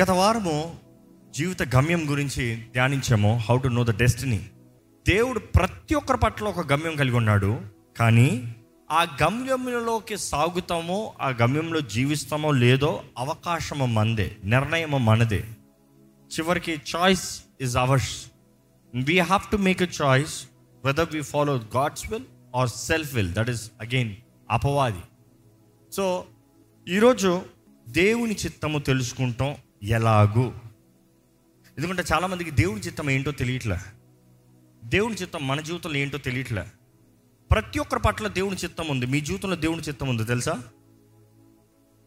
గత వారము జీవిత గమ్యం గురించి ధ్యానించాము how to know the destiny దేవుడు ప్రతి ఒక్కరి పట్ల ఒక గమ్యం కలిగి ఉన్నాడు కానీ ఆ గమ్యంలోకి సాగుతామో ఆ గమ్యంలో జీవిస్తామో లేదో అవకాశము మందే నిర్ణయము మనదే. చివరికి choice is ours we have to make a choice whether we follow God's will or self will that is again అపవాది. సో ఈరోజు దేవుని చిత్తము తెలుసుకుంటాం ఎలాగూ? ఎందుకంటే చాలామందికి దేవుని చిత్తం ఏంటో తెలియట్లే? దేవుని చిత్తం మన జీవితంలో ఏంటో తెలియట్లే? ప్రతి ఒక్కరి పట్ల దేవుని చిత్తం ఉంది. మీ జీవితంలో దేవుని చిత్తం ఉంది తెలుసా?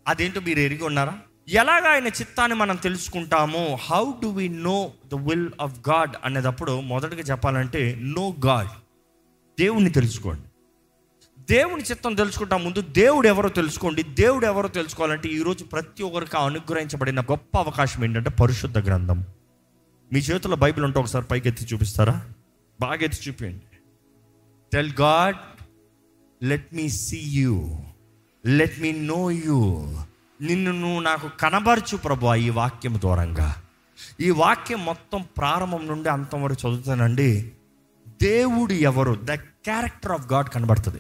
అదేంటో మీరు ఎరిగి ఉన్నారా? ఎలాగ ఆయన చిత్తాన్ని మనం తెలుసుకుంటామో? How do we know the will of God అనేటప్పుడు మొదటగా చెప్పాలంటే నో గాడ్ దేవుణ్ణి తెలుసుకోండి. దేవుని చిత్తం తెలుసుకుంటా ముందు దేవుడు ఎవరో తెలుసుకోండి. దేవుడు ఎవరో తెలుసుకోవాలంటే ఈరోజు ప్రతి ఒక్కరికి అనుగ్రహించబడిన గొప్ప అవకాశం ఏంటంటే పరిశుద్ధ గ్రంథం. మీ చేతిలో బైబిల్ ఉంటే ఒకసారి పైకి ఎత్తి చూపిస్తారా? బాగా ఎత్తి చూపించండి tell God let me see you let me know you నిన్ను నువ్వు నాకు కనబరచు ప్రభు ఈ వాక్యం దూరంగా ఈ వాక్యం మొత్తం ప్రారంభం నుండి అంతం వరకు చదువుతానండి. దేవుడు ఎవరు? ద క్యారెక్టర్ ఆఫ్ గాడ్ కనబడుతుంది.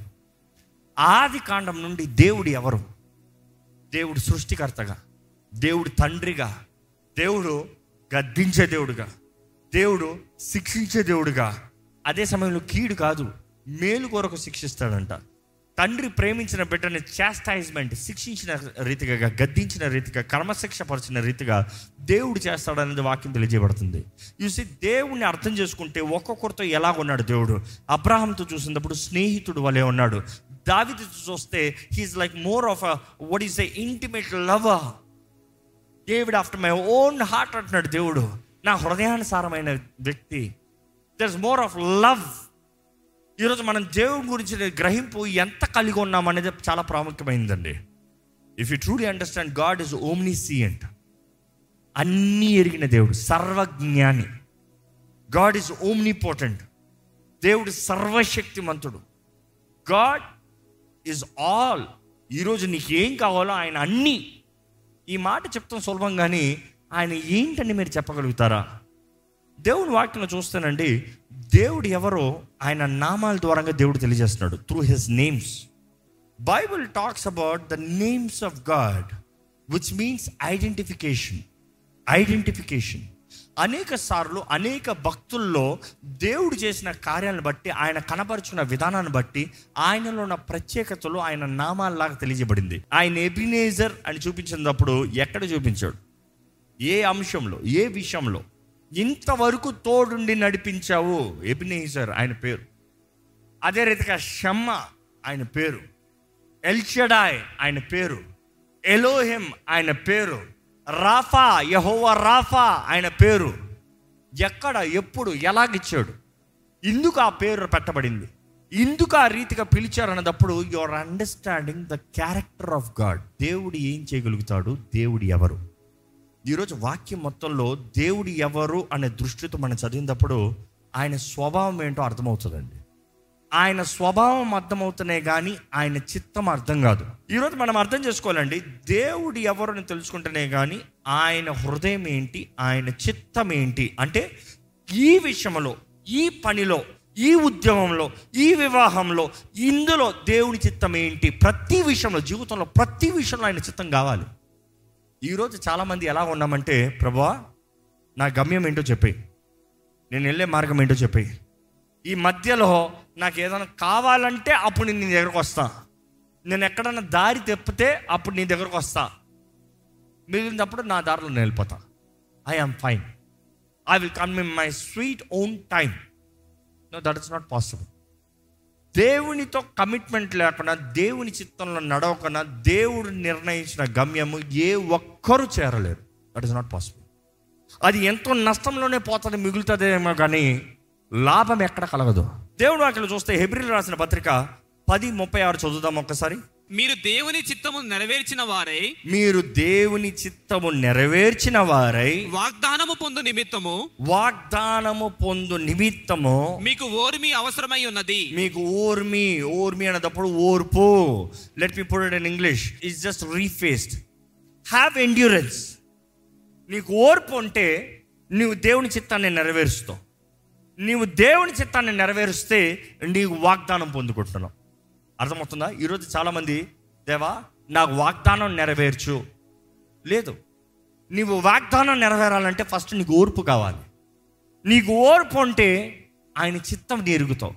ఆది కాండం నుండి దేవుడు ఎవరు? దేవుడు సృష్టికర్తగా దేవుడు తండ్రిగా దేవుడు గద్దించే దేవుడుగా దేవుడు శిక్షించే దేవుడుగా. అదే సమయంలో కీడు కాదు మేలు కొరకు శిక్షిస్తాడంట. తండ్రి ప్రేమించిన బిడ్డని చాస్టైజ్మెంట్ శిక్షించిన రీతిగా గద్దించిన రీతిగా క్రమశిక్ష పరిచిన రీతిగా దేవుడు చేస్తాడనేది వాక్యం తెలియజేయబడుతుంది. చూసి దేవుణ్ణి అర్థం చేసుకుంటే ఒక్కొక్కరితో ఎలా ఉన్నాడు దేవుడు? అబ్రాహంతో చూసినప్పుడు స్నేహితుడు వలె ఉన్నాడు. దావితో చూస్తే he's like more of what is a intimate lover David after my own heart అంటున్నాడు దేవుడు నా హృదయానుసారమైన వ్యక్తి. There is more of love ఈరోజు మనం దేవుడి గురించి గ్రహింపు ఎంత కలిగి ఉన్నాం అనేది చాలా ప్రాముఖ్యమైందండి. If you truly understand God is omniscient అన్నీ ఎరిగిన దేవుడు సర్వజ్ఞాని. గాడ్ ఈజ్ ఓమ్నీ పోటెంట్ దేవుడు సర్వశక్తిమంతుడు. గాడ్ ఇస్ ఆల్ ఈరోజు నీకు ఏం కావాలో ఆయన అన్నీ. ఈ మాట చెప్తాం సులభం కానీ ఆయన ఏంటని మీరు చెప్పగలుగుతారా? దేవుని వాక్యం చూస్తానండి దేవుడు ఎవరో ఆయన నామాల ద్వారంగా దేవుడు తెలియజేస్తున్నాడు through his names Bible talks about the names of God which means identification identification అనేక సార్లు అనేక భక్తుల్లో దేవుడు చేసిన కార్యాలను బట్టి ఆయన కనపరుచున్న విధానాన్ని బట్టి ఆయనలో ఉన్న ప్రత్యేకతలు ఆయన నామాల్లాగా తెలియజేయబడింది. ఆయన ఎబినేజర్ అని చూపించినప్పుడు ఎక్కడ చూపించాడు? ఏ అంశంలో? ఏ విషయంలో? ఇంతవరకు తోడుండి నడిపించావు ఎబినేజర్ ఆయన పేరు. అదే రీతిగా షమ్మ ఆయన పేరు. ఎల్షడాయ్ ఆయన పేరు. ఎలోహిం ఆయన పేరు. రాఫా యహోవా రాఫా ఆయన పేరు. ఎక్కడ ఎప్పుడు ఎలాగిచ్చాడు ఇందుకు ఆ పేరు పెట్టబడింది. ఇందుకు ఆ రీతిగా పిలిచారన్నప్పుడు your understanding the character of God దేవుడు ఏం చేయగలుగుతాడు? దేవుడు ఎవరు? ఈరోజు వాక్యం మొత్తంలో దేవుడు ఎవరు అనే దృష్టితో మనం చదివినప్పుడు ఆయన స్వభావం ఏంటో అర్థమవుతుందండి. ఆయన స్వభావం అర్థమవుతున్నాయి కానీ ఆయన చిత్తం అర్థం కాదు. ఈరోజు మనం అర్థం చేసుకోవాలండి దేవుడు ఎవరిని తెలుసుకుంటేనే కానీ ఆయన హృదయం ఏంటి ఆయన చిత్తం ఏంటి అంటే ఈ విషయంలో ఈ పనిలో ఈ ఉద్యమంలో ఈ వివాహంలో ఇందులో దేవుని చిత్తం ఏంటి ప్రతి విషయంలో జీవితంలో ప్రతి విషయంలో ఆయన చిత్తం కావాలి. ఈరోజు చాలామంది ఎలా ఉన్నామంటే ప్రభా నా గమ్యం ఏంటో చెప్పి నేను వెళ్ళే మార్గం ఏంటో చెప్పి ఈ మధ్యలో నాకు ఏదైనా కావాలంటే అప్పుడు నేను నీ దగ్గరకు వస్తా. నేను ఎక్కడన్నా దారి తెప్పితే అప్పుడు నీ దగ్గరకు వస్తా. మిగిలినప్పుడు నా దారిలో నేను వెళ్ళిపోతా. I am fine I will come in my sweet own time no that is not possible దేవునితో కమిట్మెంట్ లేకుండా దేవుని చిత్తంలో నడవకుండా దేవుడు నిర్ణయించిన గమ్యము ఏ ఒక్కరూ చేరలేరు. దట్ ఇస్ నాట్ పాసిబుల్ అది ఎంతో నష్టంలోనే పోతుంది మిగులుతుందేమో కానీ లాభం ఎక్కడ కలగదు. దేవుడు వాక్యలు చూస్తే హెబ్రిల్ రాసిన పత్రిక పది ముప్పై ఆరు చదువుదాం ఒక్కసారి. మీరు దేవుని చిత్తము నెరవేర్చిన వారై మీరు దేవుని చిత్తము నెరవేర్చిన వారై వాగ్దానము పొందు నిమిత్తము వాగ్దానము పొందు నిమిత్తము మీకు ఓర్మి అవసరమై ఉన్నది. మీకు ఓర్మి ఓర్మి అనేటప్పుడు ఓర్పు. Let me put it in English is just rephrased have endurance నీకు ఓర్పు ఉంటే నీవు దేవుని చిత్తాన్ని నెరవేరుస్తావు. నీవు దేవుని చిత్తాన్ని నెరవేరుస్తే నీకు వాగ్దానం పొందుకుంటున్నావు అర్థమవుతుందా? ఈరోజు చాలామంది దేవా నాకు వాగ్దానం నెరవేర్చు. లేదు. నీవు వాగ్దానం నెరవేరాలంటే ఫస్ట్ నీకు ఓర్పు కావాలి. నీకు ఓర్పు ఉంటే ఆయన చిత్తం ఎరుగుతావు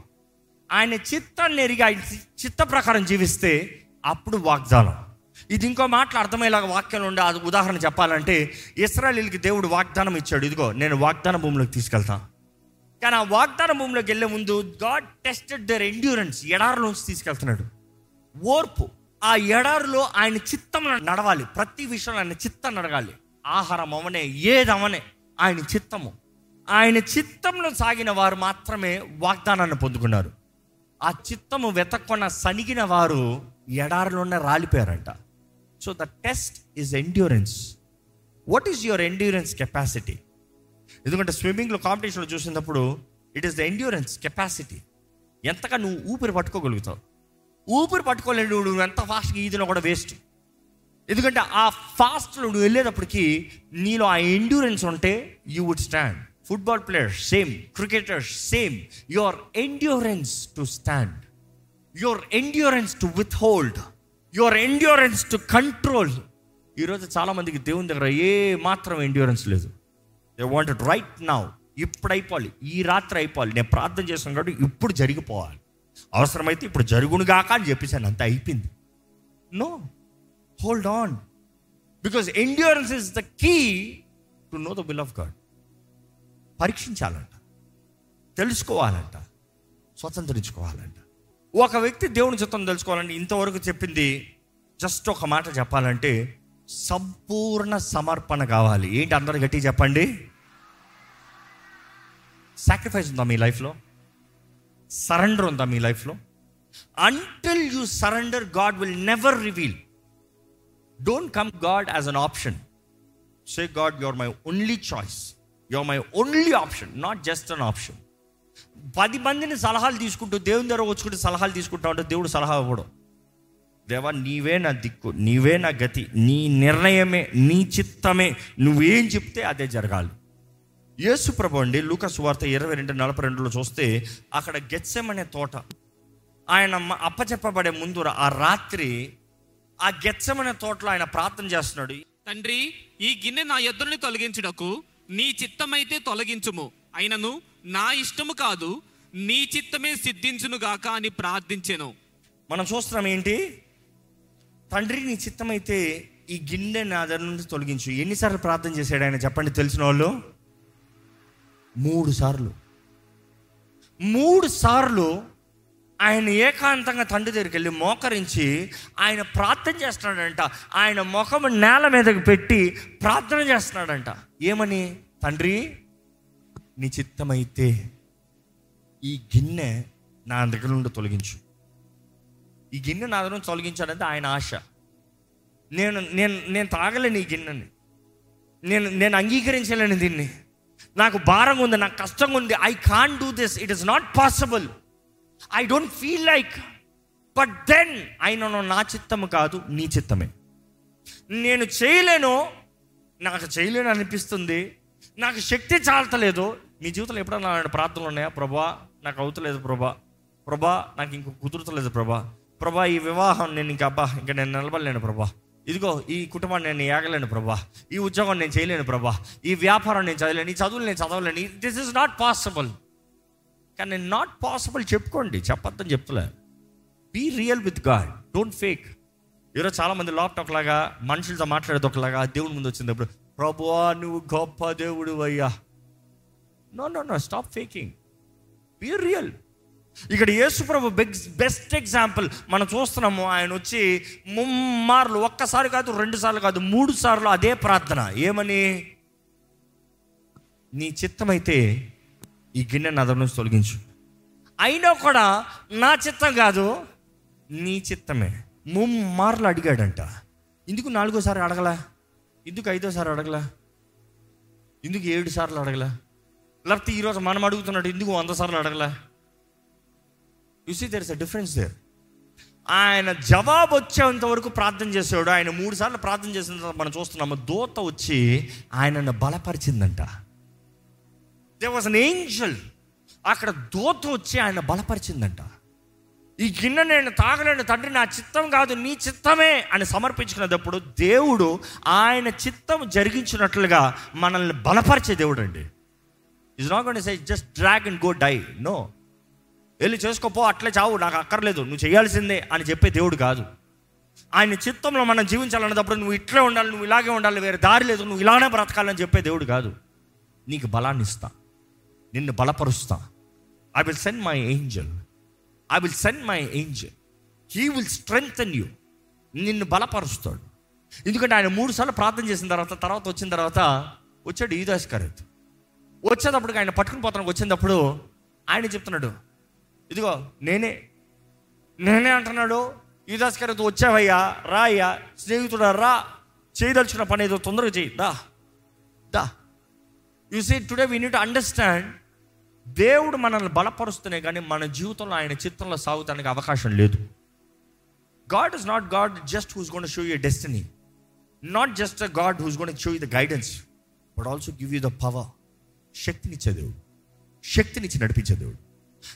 ఆయన చిత్తాన్ని ఎరిగి ఆయన చిత్త ప్రకారం జీవిస్తే అప్పుడు వాగ్దానం. ఇది ఇంకో మాటలు అర్థమయ్యేలాగా వాక్యంలో ఉండే అది ఉదాహరణ చెప్పాలంటే ఇస్రాయలీలకి దేవుడు వాగ్దానం ఇచ్చాడు. ఇదిగో నేను వాగ్దాన భూమిలోకి తీసుకెళ్తా కానీ ఆ వాగ్దాన భూమిలోకి వెళ్ళే ముందు గాడ్ టెస్టెడ్ దర్ ఎండ్యూరెన్స్ ఎడారిలోంచి తీసుకెళ్తున్నాడు. ఓర్పు ఆ ఎడారిలో ఆయన చిత్తం నడవాలి. ప్రతి విషయంలో ఆయన చిత్తం నడగాలి. ఆహారం అవనే ఏదవనే ఆయన చిత్తము. ఆయన చిత్తంలో సాగిన వారు మాత్రమే వాగ్దానాన్ని పొందుకున్నారు. ఆ చిత్తము వెతక్కొన్న సనిగిన వారు ఎడారిలోనే రాలిపోయారంట. So the test is endurance what is your endurance capacity ఎందుకంటే స్విమ్మింగ్లో కాంపిటీషన్లో చూసినప్పుడు it is the endurance capacity ఎంతగా నువ్వు ఊపిరి పట్టుకోగలుగుతావు. ఊపిరి పట్టుకోలేని నువ్వు ఎంత ఫాస్ట్గా ఈదినా కూడా వేస్ట్ ఎందుకంటే ఆ ఫాస్ట్లో నువ్వు వెళ్ళేటప్పటికి నీలో ఆ ఎండ్యూరెన్స్ ఉంటే you would stand football players same cricketers same your endurance to stand your endurance to withhold your endurance to control ఈరోజు చాలామందికి దేవుని దగ్గర ఏ మాత్రం ఎండ్యూరెన్స్ లేదు. దే వాంట్ రైట్ నౌ ఇప్పుడు అయిపోవాలి ఈ రాత్రి అయిపోవాలి. నేను ప్రార్థన చేస్తున్నాడు కాబట్టి ఇప్పుడు జరిగిపోవాలి. అవసరమైతే ఇప్పుడు జరుగును గాక అని చెప్పేసాను అంత అయిపోయింది. No hold on because endurance is the key to know the will of God పరీక్షించాలంట. తెలుసుకోవాలంట. స్వతంత్రించుకోవాలంట. ఒక వ్యక్తి దేవుని చిత్తం తెలుసుకోవాలంటే ఇంతవరకు చెప్పింది జస్ట్ ఒక మాట చెప్పాలంటే సంపూర్ణ సమర్పణ కావాలి. ఏంటి అందరు గట్టి చెప్పండి? సాక్రిఫైస్ ఉందా మీ లైఫ్లో సరెండర్ ఉందా మీ లైఫ్లో until you surrender God will never reveal don't come God as an option say God your my only choice your my only option not just an option పది మందిని సలహాలు తీసుకుంటూ దేవుని దగ్గర వచ్చుకుంటూ సలహాలు తీసుకుంటా ఉంటే దేవుడు సలహా ఇవ్వడం. దేవా నీవే నా దిక్కు నీవే నా గతి నీ నిర్ణయమే నీ చిత్తమే నువ్వేం చెప్తే అదే జరగాలి. యేసు ప్రభు అండి లూకస్ వార్త ఇరవై రెండు నలభై రెండులో చూస్తే అక్కడ అనే తోట ఆయన మ- అప్పచెప్పబడే ముందు ఆ రాత్రి ఆ అనే తోటలో ఆయన ప్రార్థన చేస్తున్నాడు. తండ్రి ఈ గిన్నె నా ఎద్దుని తొలగించుటకు నీ చిత్తమైతే తొలగించుము. అయినను నా ఇష్టము కాదు నీ చిత్తమే సిద్ధించును గాక అని ప్రార్థించెను. మనం చూస్తున్నాం ఏంటి? తండ్రి నీ చిత్తమైతే ఈ గిన్నె నా దగ్గర నుండి తొలగించు. ఎన్నిసార్లు ప్రార్థన చేశాడు ఆయన? చెప్పండి తెలిసిన వాళ్ళు? మూడు సార్లు మూడు సార్లు ఆయన ఏకాంతంగా తండ్రి దగ్గరికి వెళ్ళి మోకరించి ఆయన ప్రార్థన చేస్తున్నాడంట. ఆయన ముఖం నేల మీదకి పెట్టి ప్రార్థన చేస్తున్నాడంట. ఏమని? తండ్రి నీ చిత్తమైతే ఈ గిన్నె నా దగ్గర నుండి తొలగించు. ఈ గిన్నె నా దగ్గర నుంచి ఆయన ఆశ. నేను నేను నేను తాగలేను ఈ గిన్నెని. నేను నేను అంగీకరించలేను దీన్ని. నాకు భారంగా ఉంది నాకు కష్టంగా ఉంది. I can do this it is not possible I don't feel like but then ఆయన నా చిత్తము కాదు నీ చిత్తమే. నేను చేయలేను నాకు చేయలేను అనిపిస్తుంది. నాకు శక్తి చాలతలేదు. మీ జీవితంలో ఎప్పుడన్నా ప్రార్థనలు ఉన్నాయా? ప్రభా నాకు అవుతలేదు ప్రభా. ప్రభా నాకు ఇంకో కుదురుతలేదు ప్రభా. ప్రభా ఈ వివాహం నేను ఇంకా అబ్బా ఇంకా నేను నిలబడలేను ప్రభా. ఇదిగో ఈ కుటుంబాన్ని నేను ఏగలేను ప్రభా. ఈ ఉద్యోగం నేను చేయలేను ప్రభా. ఈ వ్యాపారం నేను చదవలేను ఈ చదువులు నేను చదవలేను. దిస్ ఇస్ నాట్ పాసిబుల్ కానీ నాట్ పాసిబుల్ చెప్పుకోండి చెప్పొద్దని చెప్తలే. Be real with God don't fake ఈరోజు చాలా మంది లాగా మనుషులతో మాట్లాడేది ఒకలాగా దేవుడి ముందు వచ్చినప్పుడు ప్రభువా నువ్వు గొప్ప దేవుడు అయ్యా. No no no stop faking be real ఇక్కడ యేసుప్రభు బెస్ట్ ఎగ్జాంపుల్ మనం చూస్తున్నాము. ఆయన వచ్చి ముమ్మార్లు ఒక్కసారి కాదు రెండు సార్లు కాదు మూడు సార్లు అదే ప్రార్థన. ఏమని? నీ చిత్తమైతే ఈ గిన్నె నదర్ నుంచి తొలగించు. అయినా కూడా నా చిత్తం కాదు నీ చిత్తమే. ముమ్మార్లు అడిగాడంట. ఎందుకు నాలుగోసారి అడగలా? ఎందుకు ఐదోసారి అడగలా? ఎందుకు ఏడు సార్లు అడగలా? లేకపోతే ఈరోజు మనం అడుగుతున్నట్టు ఎందుకు వంద సార్లు అడగలా? You see there is a difference there ఆయన జవాబు వచ్చేంత వరకు ప్రార్థన చేసాడు ఆయన మూడు సార్లు ప్రార్థన చేసిన మనం చూస్తున్నాము దూత వచ్చి ఆయనను బలపరిచిందంట. దే వాజ్ అన్ ఏంజల్ అక్కడ దూత వచ్చి ఆయన బలపరిచిందంట. ఈ గిన్నె నేను తాగలేను తండ్రి నా చిత్తం కాదు నీ చిత్తమే అని సమర్పించుకున్నప్పుడు దేవుడు ఆయన చిత్తం జరిగించినట్లుగా మనల్ని బలపరిచే దేవుడు అండి is not gonna say just drag and go die no వెళ్ళి చేసుకోపో అట్లే చావు నాకు అక్కర్లేదు నువ్వు చేయాల్సిందే అని చెప్పే దేవుడు కాదు. ఆయన చిత్తంలో మనం జీవించాలన్నప్పుడు నువ్వు ఇట్లే ఉండాలి నువ్వు ఇలాగే ఉండాలి వేరే దారి లేదు నువ్వు ఇలానే బ్రతకాలని చెప్పే దేవుడు కాదు. నీకు బలాన్ని ఇస్తా. నిన్ను బలపరుస్తా. I will send my angel I will send my angel he will strengthen you నిన్ను బలపరుస్తాడు. ఎందుకంటే ఆయన మూడు సార్లు ప్రార్థన చేసిన తర్వాత తర్వాత వచ్చిన తర్వాత వచ్చాడు ఈదాస్ కరెత్ వచ్చేటప్పుడు ఆయన పట్టుకుని పోతానికి వచ్చినప్పుడు ఆయన చెప్తున్నాడు ఇదిగో నేనే నేనే అంటున్నాడు. ఈదాస్ వచ్చావయ్యా రా అయ్యా. స్నేహితుడా రా. చేయదలుచుకున్న పని ఏదో తొందరగా చేయి. దా. దా you see today we need understand దేవుడు మనల్ని బలపరుస్తూనే కానీ మన జీవితంలో ఆయన చిత్రంలో సాగుతానికి అవకాశం లేదు. God is not God just who's gonna show you destiny not just a God who's gonna show you the guidance but also give you the power శక్తినిచ్చే దేవుడు. శక్తినిచ్చి నడిపించే దేవుడు.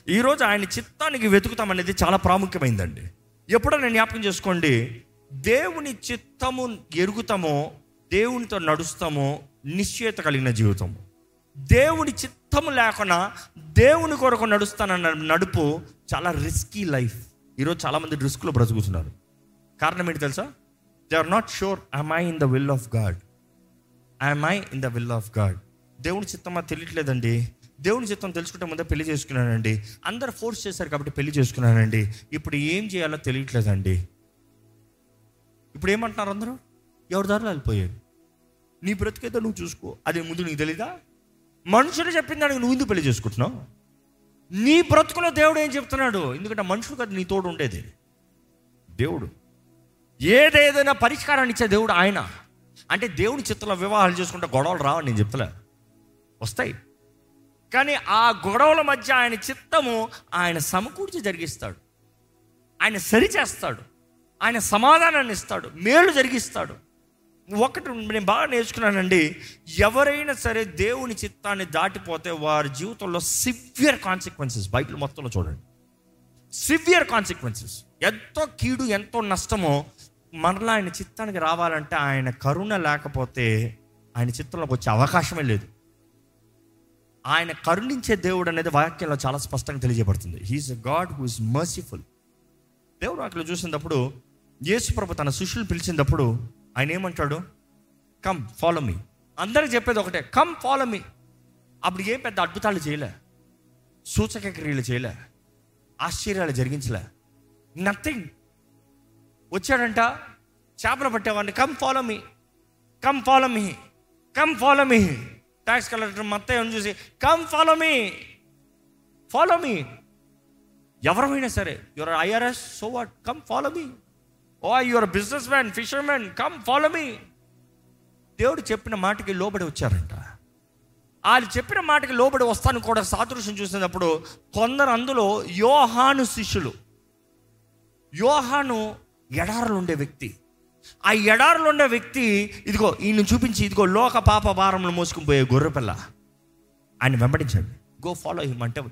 ఈరోజు ఆయన చిత్తానికి వెతుకుతామనేది చాలా ప్రాముఖ్యమైందండి. ఎప్పుడైనా జ్ఞాపకం చేసుకోండి దేవుని చిత్తము ఎరుగుతామో దేవునితో నడుస్తామో నిశ్చయత కలిగిన జీవితము దేవుని చిత్తము లేకుండా దేవుని కొరకు నడుస్తానన్న నడుపు చాలా రిస్కీ లైఫ్ ఈరోజు చాలామంది రిస్క్లో బ్రతుకుతున్నారు. కారణం ఏంటి తెలుసా? They are not sure I'm I in the will of God I'm I in the will of God దేవుని చిత్తమా తెలియట్లేదండి. దేవుని చిత్తం తెలుసుకుంటే ముందే పెళ్ళి చేసుకున్నానండి. అందరు ఫోర్స్ చేశారు కాబట్టి పెళ్ళి చేసుకున్నానండి. ఇప్పుడు ఏం చేయాలో తెలియట్లేదండి. ఇప్పుడు ఏమంటున్నారు అందరూ? ఎవరి దారిలో వెళ్ళిపోయారు? నీ బ్రతికైతే నువ్వు చూసుకో. అదే ముందు నీకు తెలీదా? మనుషులు చెప్పిన దానికి నువ్వు ఎందుకు పెళ్ళి చేసుకుంటున్నావు? నీ బ్రతుకులో దేవుడు ఏం చెప్తున్నాడు? ఎందుకంటే మనుషులు కదా నీ తోడు ఉండేది. దేవుడు. ఏదేదైనా పరిష్కారాన్ని ఇచ్చే దేవుడు ఆయన. అంటే దేవుని చిత్తంలో వివాహాలు చేసుకుంటే గొడవలు రావని నేను చెప్తలే. వస్తాయి. కానీ ఆ గొడవల మధ్య ఆయన చిత్తము ఆయన సమకూర్చి జరిగిస్తాడు. ఆయన సరిచేస్తాడు. ఆయన సమాధానాన్ని ఇస్తాడు. మేలు జరిగిస్తాడు. ఒకటి నేను బాగా నేర్చుకున్నానండి. ఎవరైనా సరే దేవుని చిత్తాన్ని దాటిపోతే వారి జీవితంలో సివియర్ కాన్సిక్వెన్సెస్ బైబిల్ మొత్తంలో చూడండి. Severe consequences. ఎంతో కీడు ఎంతో నష్టమో మరలా ఆయన చిత్తానికి రావాలంటే ఆయన కరుణ లేకపోతే ఆయన చిత్తంలోకి వచ్చే అవకాశమే లేదు. ఆయన కరుణించే దేవుడు అనేది వాక్యంలో చాలా స్పష్టంగా తెలియజేయబడుతుంది. He's a God who is merciful దేవుడు అక్కడ చూసినప్పుడు యేసుప్రభు తన శిష్యులు పిలిచినప్పుడు ఆయన ఏమంటాడు? కమ్ ఫాలో మీ అందరికి చెప్పేది ఒకటే కమ్ ఫాలో మీ అప్పుడు ఏం పెద్ద అద్భుతాలు చేయలే. సూచక క్రియలు చేయలే. ఆశ్చర్యాలు జరిగించలే. నథింగ్ వచ్చాడంట చేపలు పట్టేవాడిని come follow me come follow me come follow me tax collector మత్తయ్యను చూసి come follow me follow me ఎవరమైనా సరే your IRS so what come follow me oh your businessman fisherman come follow me దేవుడు చెప్పిన మాటకి లోబడి వచ్చారంట. వాళ్ళు చెప్పిన మాటకి లోబడి వస్తాను కూడా సాదృశ్యం చూసినప్పుడు కొందరు అందులో యోహాను శిష్యులు. యోహాను ఎడారులు ఉండే వ్యక్తి. ఆ ఎడారులో ఉండే వ్యక్తి ఇదిగో ఈయన చూపించి ఇదిగో లోక పాప భారంలో మోసుకుని పోయే గొర్రెపిల్ల. ఆయన వెంబడించాడు. గో ఫాలో హిమ్ అంటే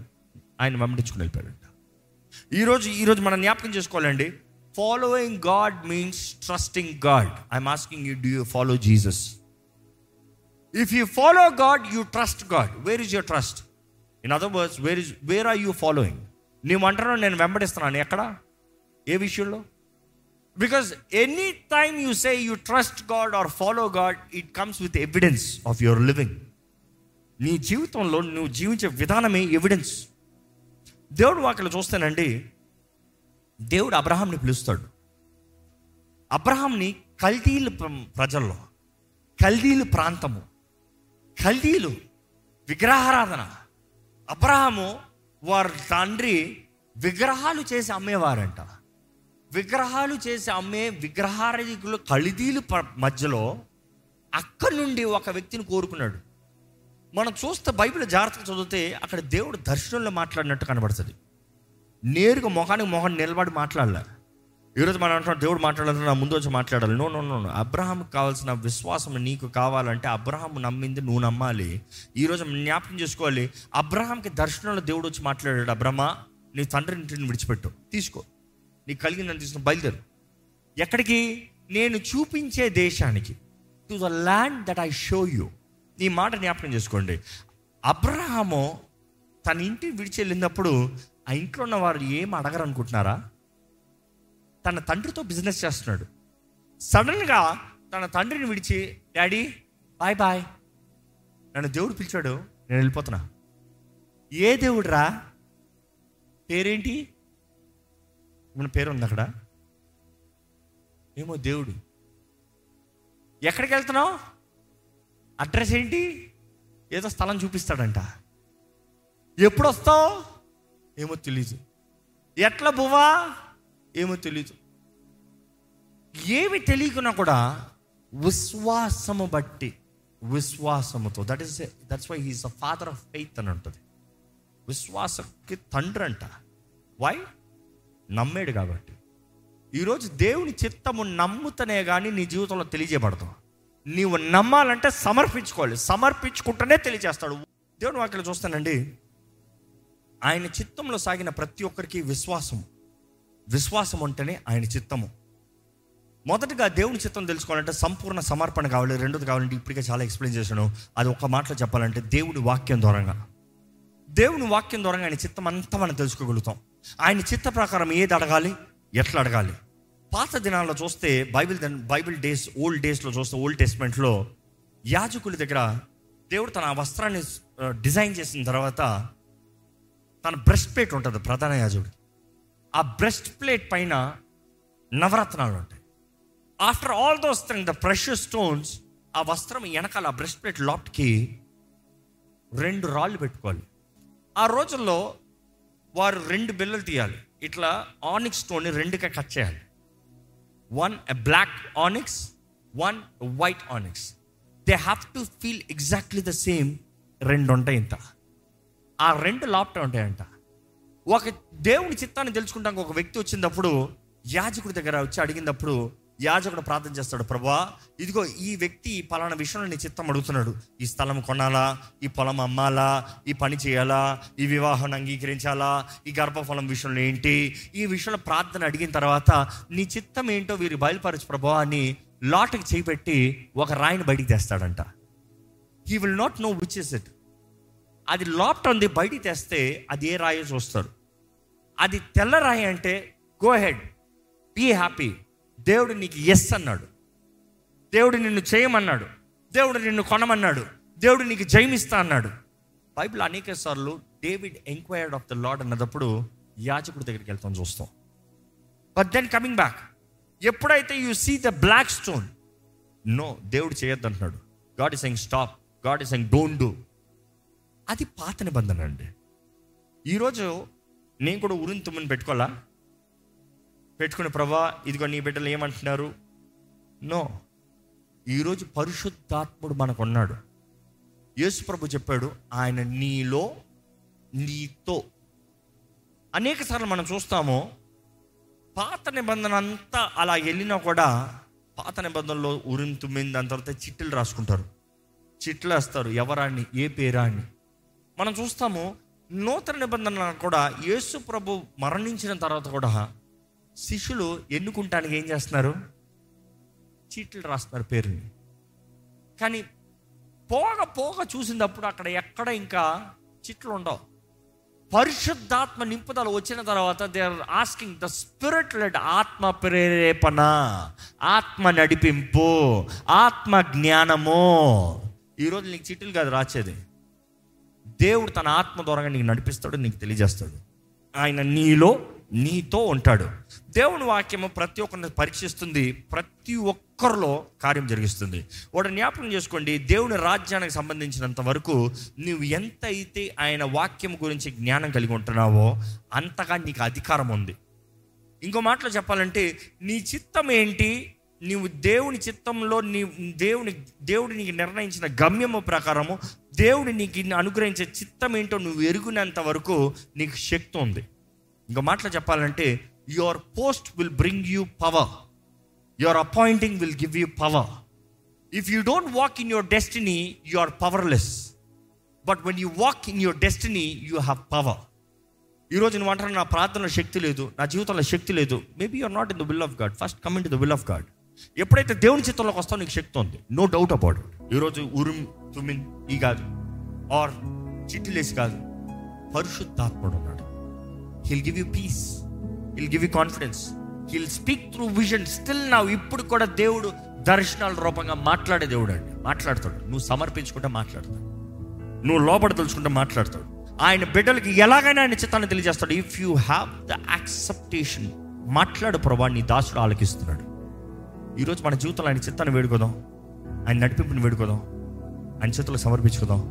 ఆయన వెంబడించుకుని వెళ్ళిపోయాడంట. ఈరోజు ఈరోజు మనం జ్ఞాపకం చేసుకోవాలండి. Following God means trusting God I'm asking you do you follow Jesus if you follow God you trust God where is your trust in other words where is where are you following నీవు అంటున్నావు నేను వెంబడిస్తున్నాను. ఎక్కడ? ఏ విషయంలో? Because any time you say you trust God or follow God it comes with evidence of your living నీ జీవితంలో నువ్వు జీవించే విధానమే ఎవిడెన్స్ దేవుడు వాకలు చూస్తానండి. దేవుడు అబ్రహాంని పిలుస్తాడు. అబ్రహాంని కల్దీలు ప్ర- ప్రజల్లో కల్దీలు ప్రాంతము కల్దీలు విగ్రహారాధన. అబ్రహాము వారి తండ్రి విగ్రహాలు చేసి అమ్మేవారంట. విగ్రహాలు చేసి అమ్మే విగ్రహారధికులు కల్దీలు మధ్యలో అక్కడి నుండి ఒక వ్యక్తిని కోరుకున్నాడు. మనం చూస్తే బైబిల్ జాగ్రత్తగా చదివితే అక్కడ దేవుడు దర్శనంలో మాట్లాడినట్టు కనబడుతుంది. నేరుగా మొహానికి మొహం నిలబడి మాట్లాడలే. ఈరోజు మనం అంటున్నాం దేవుడు మాట్లాడాలంటే నా ముందు వచ్చి మాట్లాడాలి. నో నో నో అబ్రహాంకి కావాల్సిన విశ్వాసం నీకు కావాలంటే అబ్రహాం నమ్మింది నువ్వు నమ్మాలి. ఈరోజు జ్ఞాపకం చేసుకోవాలి. అబ్రహాంకి దర్శనంలో దేవుడు వచ్చి మాట్లాడాడు అబ్రహ్మ నీ తండ్రి ఇంటిని విడిచిపెట్టు. తీసుకో. నీకు కలిగిందని తీసుకుని బయలుదేరు. ఎక్కడికి? నేను చూపించే దేశానికి. To the land that I show you ఈ మాట జ్ఞాపకం చేసుకోండి. అబ్రహాము తన ఇంటిని విడిచి వెళ్ళినప్పుడు ఆ ఇంట్లో ఉన్న వారు ఏం అడగరు అనుకుంటున్నారా? తన తండ్రితో బిజినెస్ చేస్తున్నాడు. సడన్గా తన తండ్రిని విడిచి డాడీ బాయ్ బాయ్ నన్ను దేవుడు పిలిచాడు నేను వెళ్ళిపోతున్నా. ఏ దేవుడురా? పేరేంటి? మన పేరు ఉంది అక్కడ. ఏమో దేవుడు. ఎక్కడికి వెళ్తున్నావు అడ్రస్ ఏంటి? ఏదో స్థలం చూపిస్తాడంట. ఎప్పుడు వస్తావు ఏమో తెలీదు. ఎట్లా బువ్వా? ఏమో తెలీదు. ఏమి తెలియకున్నా కూడా విశ్వాసము బట్టి విశ్వాసముతో that is that's why he's the father of faith అని ఉంటుంది. విశ్వాసకి తండ్రి అంట వై నమ్మాడు కాబట్టి. ఈరోజు దేవుని చిత్తము నమ్ముతనే కానీ నీ జీవితంలో తెలియజేయబడతావు నీవు నమ్మాలంటే సమర్పించుకోవాలి. సమర్పించుకుంటేనే తెలియజేస్తాడు. దేవుని వాక్యలో చూస్తానండి. ఆయన చిత్తంలో సాగిన ప్రతి ఒక్కరికి విశ్వాసం విశ్వాసం అంటేనే ఆయన చిత్తము. మొదటగా దేవుని చిత్తం తెలుసుకోవాలంటే సంపూర్ణ సమర్పణ కావాలి. రెండోది కావాలంటే ఇప్పటికే చాలా ఎక్స్ప్లెయిన్ చేశాను. అది ఒక మాటలో చెప్పాలంటే దేవుని వాక్యం ద్వారంగా. దేవుని వాక్యం ద్వారా ఆయన చిత్తం అంతా మనం తెలుసుకోగలుగుతాం. ఆయన చిత్త ప్రకారం ఏది అడగాలి? ఎట్లా అడగాలి? పాత దినాల్లో చూస్తే బైబిల్ బైబిల్ డేస్ ఓల్డ్ డేస్లో చూస్తే ఓల్డ్ టెస్ట్మెంట్లో యాజకుల దగ్గర దేవుడు తన వస్త్రాన్ని డిజైన్ చేసిన తర్వాత తన బ్రెస్ట్ ప్లేట్ ఉంటుంది ప్రధాన యాజకుడు. ఆ బ్రెస్ట్ ప్లేట్ పైన నవరత్నాలు ఉంటాయి. After all those thing the precious stones ఆ వస్త్రం వెనకాల ఆ బ్రెస్ట్ ప్లేట్ లాప్ట్కి రెండు రాళ్ళు పెట్టుకోవాలి. ఆ రోజుల్లో వారు రెండు బిల్లలు తీయాలి. ఇట్లా ఆనిక్స్ స్టోన్ని రెండుగా కట్ చేయాలి. One black onyx one white onyx they have to feel exactly the same రెండు ఉంటాయి ఇంత ఆ రెండు లాప్టాప్ ఉంటాయంట. ఒక దేవుని చిత్తాన్ని తెలుసుకుంటాం ఒక వ్యక్తి వచ్చినప్పుడు యాజకుడి దగ్గర వచ్చి అడిగినప్పుడు యాజకుడు ప్రార్థన చేస్తాడు ప్రభా ఇదిగో ఈ వ్యక్తి పలానా విషయంలో నీ చిత్తం అడుగుతున్నాడు. ఈ స్థలం కొనాలా? ఈ పొలం అమ్మాలా? ఈ పని చేయాలా? ఈ వివాహం అంగీకరించాలా? ఈ గర్భఫలం విషయంలో ఏంటి? ఈ విషయంలో ప్రార్థన అడిగిన తర్వాత నీ చిత్తం ఏంటో వీరు బయలుపరచు ప్రభా అని లాట్కి చేపెట్టి ఒక రాయిని బయటికి తెస్తాడంట. He will not know which is it అది లాప్ట్ ఉంది బయటికి తెస్తే అది ఏ రాయో చూస్తారు. అది తెల్ల రాయి అంటే గో హెడ్ బీ హ్యాపీ దేవుడు నీకు ఎస్ అన్నాడు. దేవుడు నిన్ను చేయమన్నాడు. దేవుడు నిన్ను కొనమన్నాడు. దేవుడు నీకు జయమిస్తా అన్నాడు. బైబిల్ అనేక సార్లు David enquired of the Lord అన్నదప్పుడు యాచకుడి దగ్గరికి వెళ్తాం చూస్తాం. బట్ దెన్ కమింగ్ బ్యాక్ ఎప్పుడైతే you see the black stone no దేవుడు చేయొద్దు అంటున్నాడు God is saying stop God is saying don't do అది పాత నిబంధన అండి. ఈరోజు నేను కూడా ఉరిని తుమ్మని పెట్టుకోవాలా? పెట్టుకునే ప్రభా ఇదిగో నీ బిడ్డలు ఏమంటున్నారు? నో. ఈరోజు పరిశుద్ధాత్ముడు మనకు ఉన్నాడు యేసు ప్రభు చెప్పాడు ఆయన నీలో నీతో. అనేక సార్లు మనం చూస్తాము పాత నిబంధన అంతా అలా వెళ్ళినా కూడా పాత నిబంధనలో ఉరిని తుమ్మింది దాని తర్వాత చిట్లు రాసుకుంటారు. చిట్లు వేస్తారు ఎవరాన్ని ఏ పేరాన్ని అని మనం చూస్తాము నూతన నిబంధన కూడా యేసు ప్రభు మరణించిన తర్వాత కూడా శిష్యులు ఎన్నుకుంటానికి ఏం చేస్తున్నారు? చీట్లు రాస్తున్నారు పేరుని. కానీ పోగ పోగ చూసినప్పుడు అక్కడ ఎక్కడ ఇంకా చిట్లు ఉండవు. పరిశుద్ధాత్మ నింపుదల వచ్చిన తర్వాత they are asking the spirit led ఆత్మ ప్రేరేపణ ఆత్మ నడిపింపు ఆత్మ జ్ఞానము. ఈరోజు నీకు చిట్టులు కాదు రాచేది. దేవుడు తన ఆత్మ ద్వారా నీకు నడిపిస్తాడు నీకు తెలియజేస్తాడు. ఆయన నీలో నీతో ఉంటాడు. దేవుని వాక్యము ప్రతి ఒక్కరిని పరీక్షిస్తుంది. ప్రతి ఒక్కరిలో కార్యం జరిగిస్తుంది. వాడు జ్ఞాపకం చేసుకోండి. దేవుని రాజ్యానికి సంబంధించినంత వరకు నువ్వు ఎంత అయితే ఆయన వాక్యం గురించి జ్ఞానం కలిగి ఉంటున్నావో అంతగా నీకు అధికారం ఉంది. ఇంకో మాటలో చెప్పాలంటే నీ చిత్తం ఏంటి? నీవు దేవుని చిత్తంలో నీ దేవుని దేవుడు నీకు నిర్ణయించిన గమ్యము ప్రకారము దేవుడు నీకు అనుగ్రహించే చిత్తం ఏంటో నువ్వు ఎరుగునంత వరకు నీకు శక్తి ఉంది. ఇంకో మాటలో చెప్పాలంటే your post will bring you power your appointing will give you power if you don't walk in your destiny you are powerless but when you walk in your destiny you have power ఈరోజు నువ్వు అంటారు నా ప్రార్థనలో శక్తి లేదు నా జీవితంలో శక్తి లేదు. Maybe you're not in the will of God first coming to the will of God ఎప్పుడైతే దేవుని చిత్తంలోకి వస్తావు నీకు శక్తి ఉంది. నో డౌట్ అబౌట్ ఇట్ ఈరోజు ఉరుమ్ తుమిన్ ఈ కాదు. ఆర్ చిట్టిలేసి కాదు. పరిశుద్ధాత్ముడు ఉన్నాడు. He'll give you peace he'll give you confidence he'll speak through vision still నా ఇప్పుడు కూడా దేవుడు దర్శనాల రూపంగా మాట్లాడే దేవుడు అండి. మాట్లాడతాడు. నువ్వు సమర్పించుకుంటే మాట్లాడతాడు. నువ్వు లోపల తెలుసుకుంటే మాట్లాడతాడు. ఆయన బిడ్డలకి ఎలాగైనా ఆయన చిత్తాన్ని తెలియజేస్తాడు. If you have the acceptance మాట్లాడు ప్రభా నీ దాసుడు ఆలకిస్తున్నాడు. ఈరోజు మన జీవితంలో ఆయన చిత్తాన్ని వేడుకోదాం. ఆయన నడిపింపుని వేడుకోదాం. ఆయన చేతులు సమర్పించుకుందాం.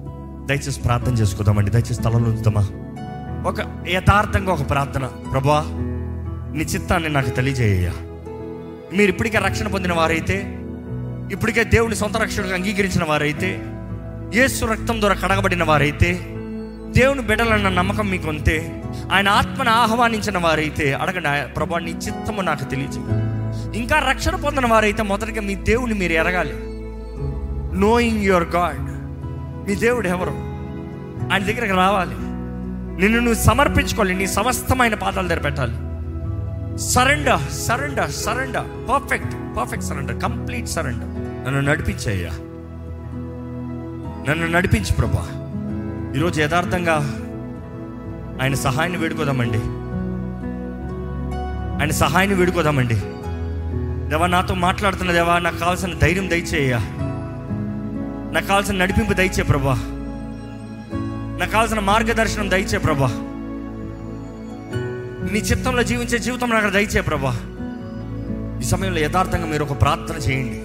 దయచేసి ప్రార్థన చేసుకుందామండి. దయచేసి తలలో ఉంచుదామా ఒక యథార్థంగా ఒక ప్రార్థన. ప్రభా నీ చిత్తాన్ని నాకు తెలియజేయ మీరు ఇప్పటికే రక్షణ పొందిన వారైతే ఇప్పటికే దేవుని సొంత రక్షణకు అంగీకరించిన వారైతే యేసు రక్తం ద్వారా కడగబడిన వారైతే దేవుని బిడ్డలన్న నమ్మకం మీకు ఉంటే ఆయన ఆత్మను ఆహ్వానించిన వారైతే అడగండి ప్రభా నీ చిత్తము నాకు తెలియజే ఇంకా రక్షణ పొందిన వారైతే మొదటిగా మీ దేవుని మీరు ఎరగాలి. నోయింగ్ యువర్ గాడ్ మీ దేవుడు ఎవరు? ఆయన దగ్గరికి రావాలి. నిన్ను నువ్వు సమర్పించుకోవాలి. నీ సమస్తమైన పాదాలు తెరపెట్టాలి. పెట్టాలి surrender surrender surrender perfect perfect surrender complete surrender నన్ను నడిపించయ్యా నన్ను నడిపించు ప్రభా. ఈరోజు యథార్థంగా ఆయన సహాయాన్ని వేడుకోదామండి. ఆయన సహాయాన్ని వేడుకోదామండి. దేవా నాతో మాట్లాడుతున్న దేవా నాకు కావాల్సిన ధైర్యం దయచేయ నాకు కావాల్సిన నడిపింపు దయచే ప్రభా. నాకు కావాల్సిన మార్గదర్శనం దయచే ప్రభా. నీ చిత్తంలో జీవించే జీవితం నాకు దయచే ప్రభా. ఈ సమయంలో యథార్థంగా మీరు ఒక ప్రార్థన చేయండి.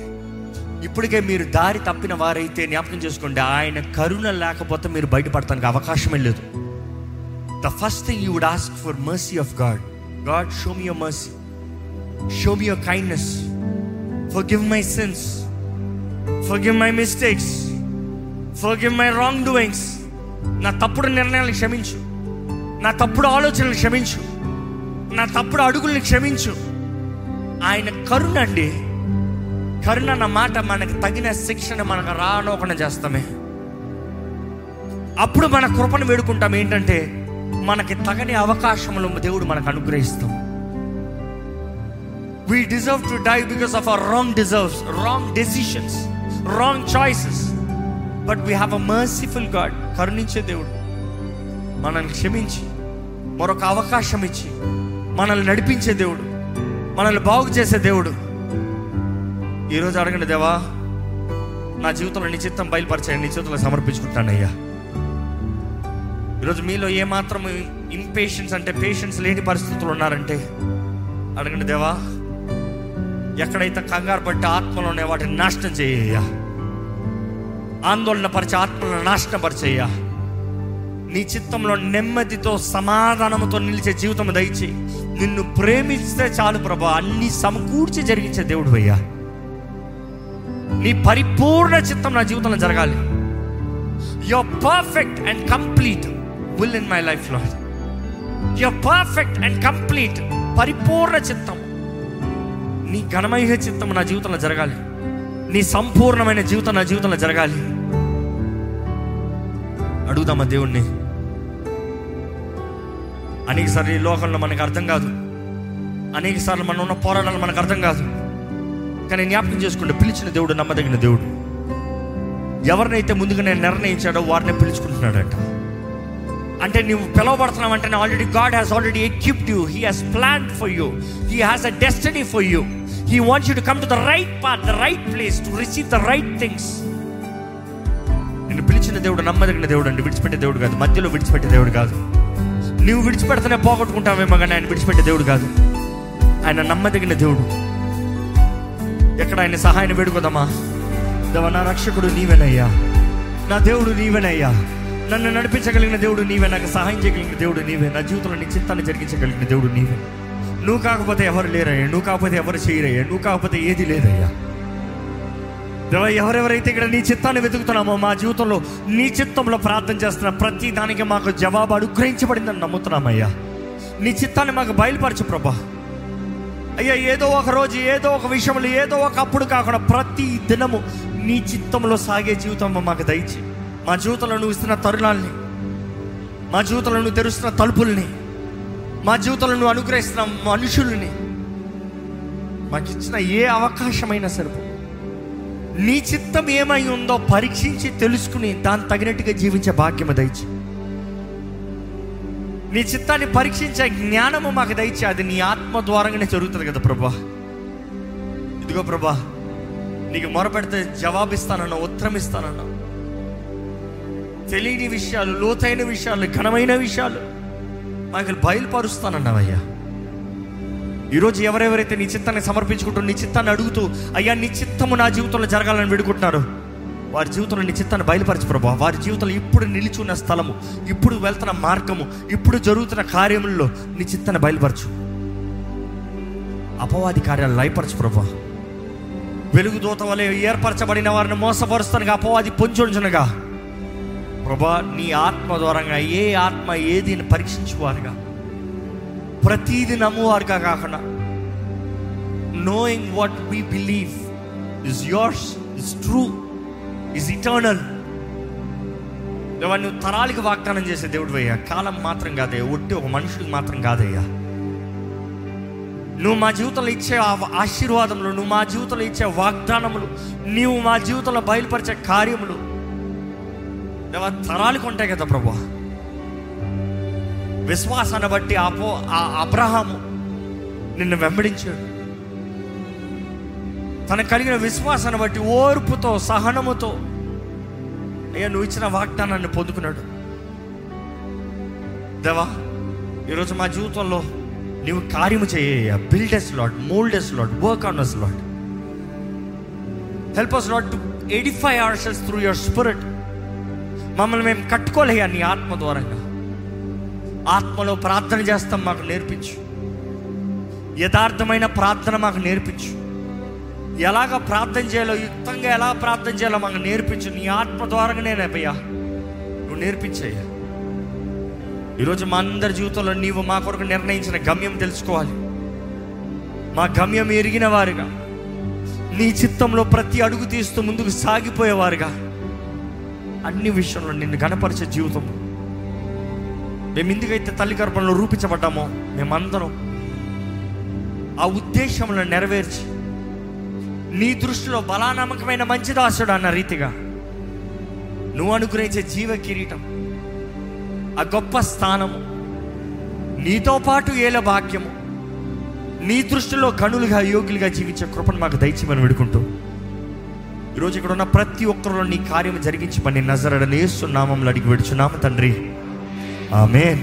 ఇప్పటికే మీరు దారి తప్పిన వారైతే జ్ఞాపకం చేసుకోండి ఆయన కరుణ లేకపోతే మీరు బయటపడటానికి అవకాశమే లేదు. The first thing you would ask for mercy of God God show me your mercy show me your kindness forgive my sins forgive my mistakes forgive my wrong doings నా తప్పుడు నిర్ణయాలను క్షమించు. నా తప్పుడు ఆలోచనలు క్షమించు. నా తప్పుడు అడుగుల్ని క్షమించు. ఆయన కరుణ అండి. కరుణ అన్న మాట మనకు తగిన శిక్షణ మనకు రానోకుండా చేస్తామే. అప్పుడు మన కృపను వేడుకుంటాం. ఏంటంటే మనకి తగని అవకాశములు దేవుడు మనకు అనుగ్రహిస్తాం. We deserve to die because of our wrong deserves wrong decisions wrong choices but we have a merciful God కరుణించే దేవుడు. మనల్ని క్షమించి మరొక అవకాశం ఇచ్చి మనల్ని నడిపించే దేవుడు మనల్ని బాగు చేసే దేవుడు. ఈరోజు అడగండి దేవా నా జీవితంలో నీ చిత్తం బయలుపరిచాను నీ చేతుల్లో సమర్పించుకుంటానయ్యా. ఈరోజు మీలో ఏమాత్రం ఇంపేషన్స్ అంటే పేషెన్స్ లేని పరిస్థితులు ఉన్నారంటే అడగండి దేవా ఎక్కడైతే కంగారు పట్టి ఆత్మలోనే ఉన్నాయి వాటిని నాశనం చేయ్యా ఆందోళనపరిచే ఆత్మలను నాశనపరిచేయ్యా. నీ చిత్తంలో నెమ్మదితో సమాధానంతో నిలిచే జీవితం దయచి నిన్ను ప్రేమిస్తే చాలు ప్రభా అన్ని సమకూర్చి జరిగించే దేవుడు అయ్యా నీ పరిపూర్ణ చిత్తం నా జీవితంలో జరగాలి. Your perfect and complete will in my లైఫ్లో యువర్ పర్ఫెక్ట్ అండ్ కంప్లీట్ పరిపూర్ణ చిత్తం. నీ ఘనమైన చిత్తం నా జీవితంలో జరగాలి. నీ సంపూర్ణమైన జీవితం నా జీవితంలో జరగాలి. అడుగుదామా దేవుణ్ణి? అనేక సార్లు ఈ లోకంలో మనకు అర్థం కాదు. అనేక సార్లు మనం ఉన్న పోరాటాలు మనకు అర్థం కాదు. కానీ జ్ఞాపకం చేసుకుంటే పిలిచిన దేవుడు నమ్మదగిన దేవుడు. ఎవరినైతే ముందుగా నేను నిర్ణయించాడో వారిని పిలుచుకుంటున్నాడట. అంటే నువ్వు పిలవబడుతున్నావు అంటే already God has already equipped you he has plan for you he has a destiny for you he wants you to come to the right path the right place to receive the right things దేవుడు నమ్మదగిన దేవుడు అండి. విడిచిపెట్టే దేవుడు కాదు. మధ్యలో విడిచిపెట్టే దేవుడు కాదు. నువ్వు విడిచిపెడితేనే పోగొట్టుకుంటావేమో కానీ ఆయన విడిచిపెట్టే దేవుడు కాదు. ఆయన నమ్మదగిన దేవుడు. ఎక్కడ ఆయన సహాయాన్ని వేడుకోదామా? దేవ నా రక్షకుడు నీవేనయ్యా. నా దేవుడు నీవేనయ్యా. నన్ను నడిపించగలిగిన దేవుడు నీవే. నాకు సహాయం చేయగలిగిన దేవుడు నీవే. నా జీవితంలో నీ చిత్తాన్ని జరిగించగలిగిన దేవుడు నీవే. నువ్వు కాకపోతే ఎవరు లేరయ్యా. నువ్వు కాకపోతే ఎవరు చేయరయ్యా. నువ్వు కాకపోతే ఏది లేదయ్యా. ఎవరెవరైతే ఇక్కడ నీ చిత్తాన్ని వెతుకుతున్నామో మా జీవితంలో నీ చిత్తంలో ప్రార్థన చేస్తున్న ప్రతి దానికి మాకు జవాబు అనుగ్రహించబడిందని నమ్ముతున్నామయ్యా. నీ చిత్తాన్ని మాకు బయలుపరచు ప్రభా. అయ్యా ఏదో ఒక రోజు ఏదో ఒక విషయంలో ఏదో ఒక అప్పుడు కాకుండా ప్రతి దినము నీ చిత్తంలో సాగే జీవితం మాకు దయచి మా జీవితంలో నువ్వు ఇస్తున్న తరుణాల్ని మా జీవితంలో నువ్వు తెరుస్తున్న తలుపుల్ని మా జీవితంలో నువ్వు అనుగ్రహిస్తున్న మనుషుల్ని మాకు ఇచ్చిన ఏ అవకాశమైనా సరిపో. నీ చిత్తం ఏమై ఉందో పరీక్షించి తెలుసుకుని దాని తగినట్టుగా జీవించే భాగ్యము దయచి నీ చిత్తాన్ని పరీక్షించే జ్ఞానము మాకు దయచి అది నీ ఆత్మ ద్వారంగానే జరుగుతుంది కదా ప్రభా. ఇదిగో ప్రభా నీకు మొరపెడితే జవాబిస్తానన్నా ఉత్తరం ఇస్తానన్నా తెలియని విషయాలు లోతైన విషయాలు ఘనమైన విషయాలు మాకు బయలుపరుస్తానన్నావయ్యా. ఈరోజు ఎవరెవరైతే నీ చిత్తాన్ని సమర్పించుకుంటూ నీ చిత్తాన్ని అడుగుతూ అయ్యా నీ చిత్తము నా జీవితంలో జరగాలని వేడుకుంటున్నారు. వారి జీవితంలో నీ చిత్తాన్ని బయలుపరచు ప్రభా. వారి జీవితంలో ఇప్పుడు నిలిచి ఉన్న స్థలము ఇప్పుడు వెళ్తున్న మార్గము ఇప్పుడు జరుగుతున్న కార్యముల్లో నీ చిత్తాన్ని బయలుపరచు. అపవాది కార్యాలు లయపరచు ప్రభా. వెలుగు దూత వలె ఏర్పరచబడిన వారిని మోసపరుస్తానుగా అపవాది పొంచుంచునగా ప్రభా నీ ఆత్మ ద్వారంగా ఏ ఆత్మ ఏది పరీక్షించువారుగా. ప్రతీది నమ్మువారుగా కాకుండా knowing what we believe is yours is true is eternal నువ్వు తరాలకి వాగ్దానం చేసే దేవుడు అయ్యా. కాలం మాత్రం కాదయ్యా. ఒట్టి ఒక మనుషుడికి మాత్రం కాదయ్యా. నువ్వు మా జీవితంలో ఇచ్చే ఆశీర్వాదములు నువ్వు మా జీవితంలో ఇచ్చే వాగ్దానములు నీవు మా జీవితంలో బయలుపరిచే కార్యములు తరాలకు ఉంటాయి కదా ప్రభా. విశ్వాసాన్ని బట్టి అపో ఆ అబ్రహాము నిన్ను వెంబడించాడు. తనకు కలిగిన విశ్వాసాన్ని బట్టి ఓర్పుతో సహనముతో అయ్యా నువ్వు ఇచ్చిన వాగ్దానాన్ని పొందుకున్నాడు. దేవా ఈరోజు మా జీవితంలో నీవు కార్యము చేయ. Builds Lord moulds Lord work on us Lord help us Lord to edify ourselves through your spirit మమ్మల్ని మేము కట్టుకోలేయా నీ ఆత్మ ద్వారంగా. ఆత్మలో ప్రార్థన చేస్తాం మాకు నేర్పించు. యథార్థమైన ప్రార్థన మాకు నేర్పించు. ఎలాగ ప్రార్థన చేయాలో యుక్తంగా ఎలా ప్రార్థన చేయాలో మాకు నేర్పించు. నీ ఆత్మ ద్వారా నేను అయ్యా నువ్వు నేర్పించయ్యా. ఈరోజు మా అందరి జీవితంలో నీవు మా కొరకు నిర్ణయించిన గమ్యం తెలుసుకోవాలి. మా గమ్యం ఎరిగిన వారుగా నీ చిత్తంలో ప్రతి అడుగు తీస్తూ ముందుకు సాగిపోయేవారుగా అన్ని విషయంలో నిన్ను గణపరిచే జీవితం. మేము ఎందుకైతే తల్లి గర్భంలో రూపించబడ్డామో మేమందరం ఆ ఉద్దేశంలో నెరవేర్చి నీ దృష్టిలో బలానమ్మకమైన మంచి దాసుడు అన్న రీతిగా నువ్వు అనుగ్రహించే జీవ కిరీటం ఆ గొప్ప స్థానము నీతో పాటు ఏల భాగ్యము నీ దృష్టిలో గనులుగా యోగులుగా జీవించే కృపను మాకు దయచేమని వేడుకుంటూ ఈరోజు ఇక్కడ ఉన్న ప్రతి ఒక్కరిలో నీ కార్యం జరిగించమని నజరడని నామంలో అడిగి విడుచున్నాము తండ్రి. ఆమెన్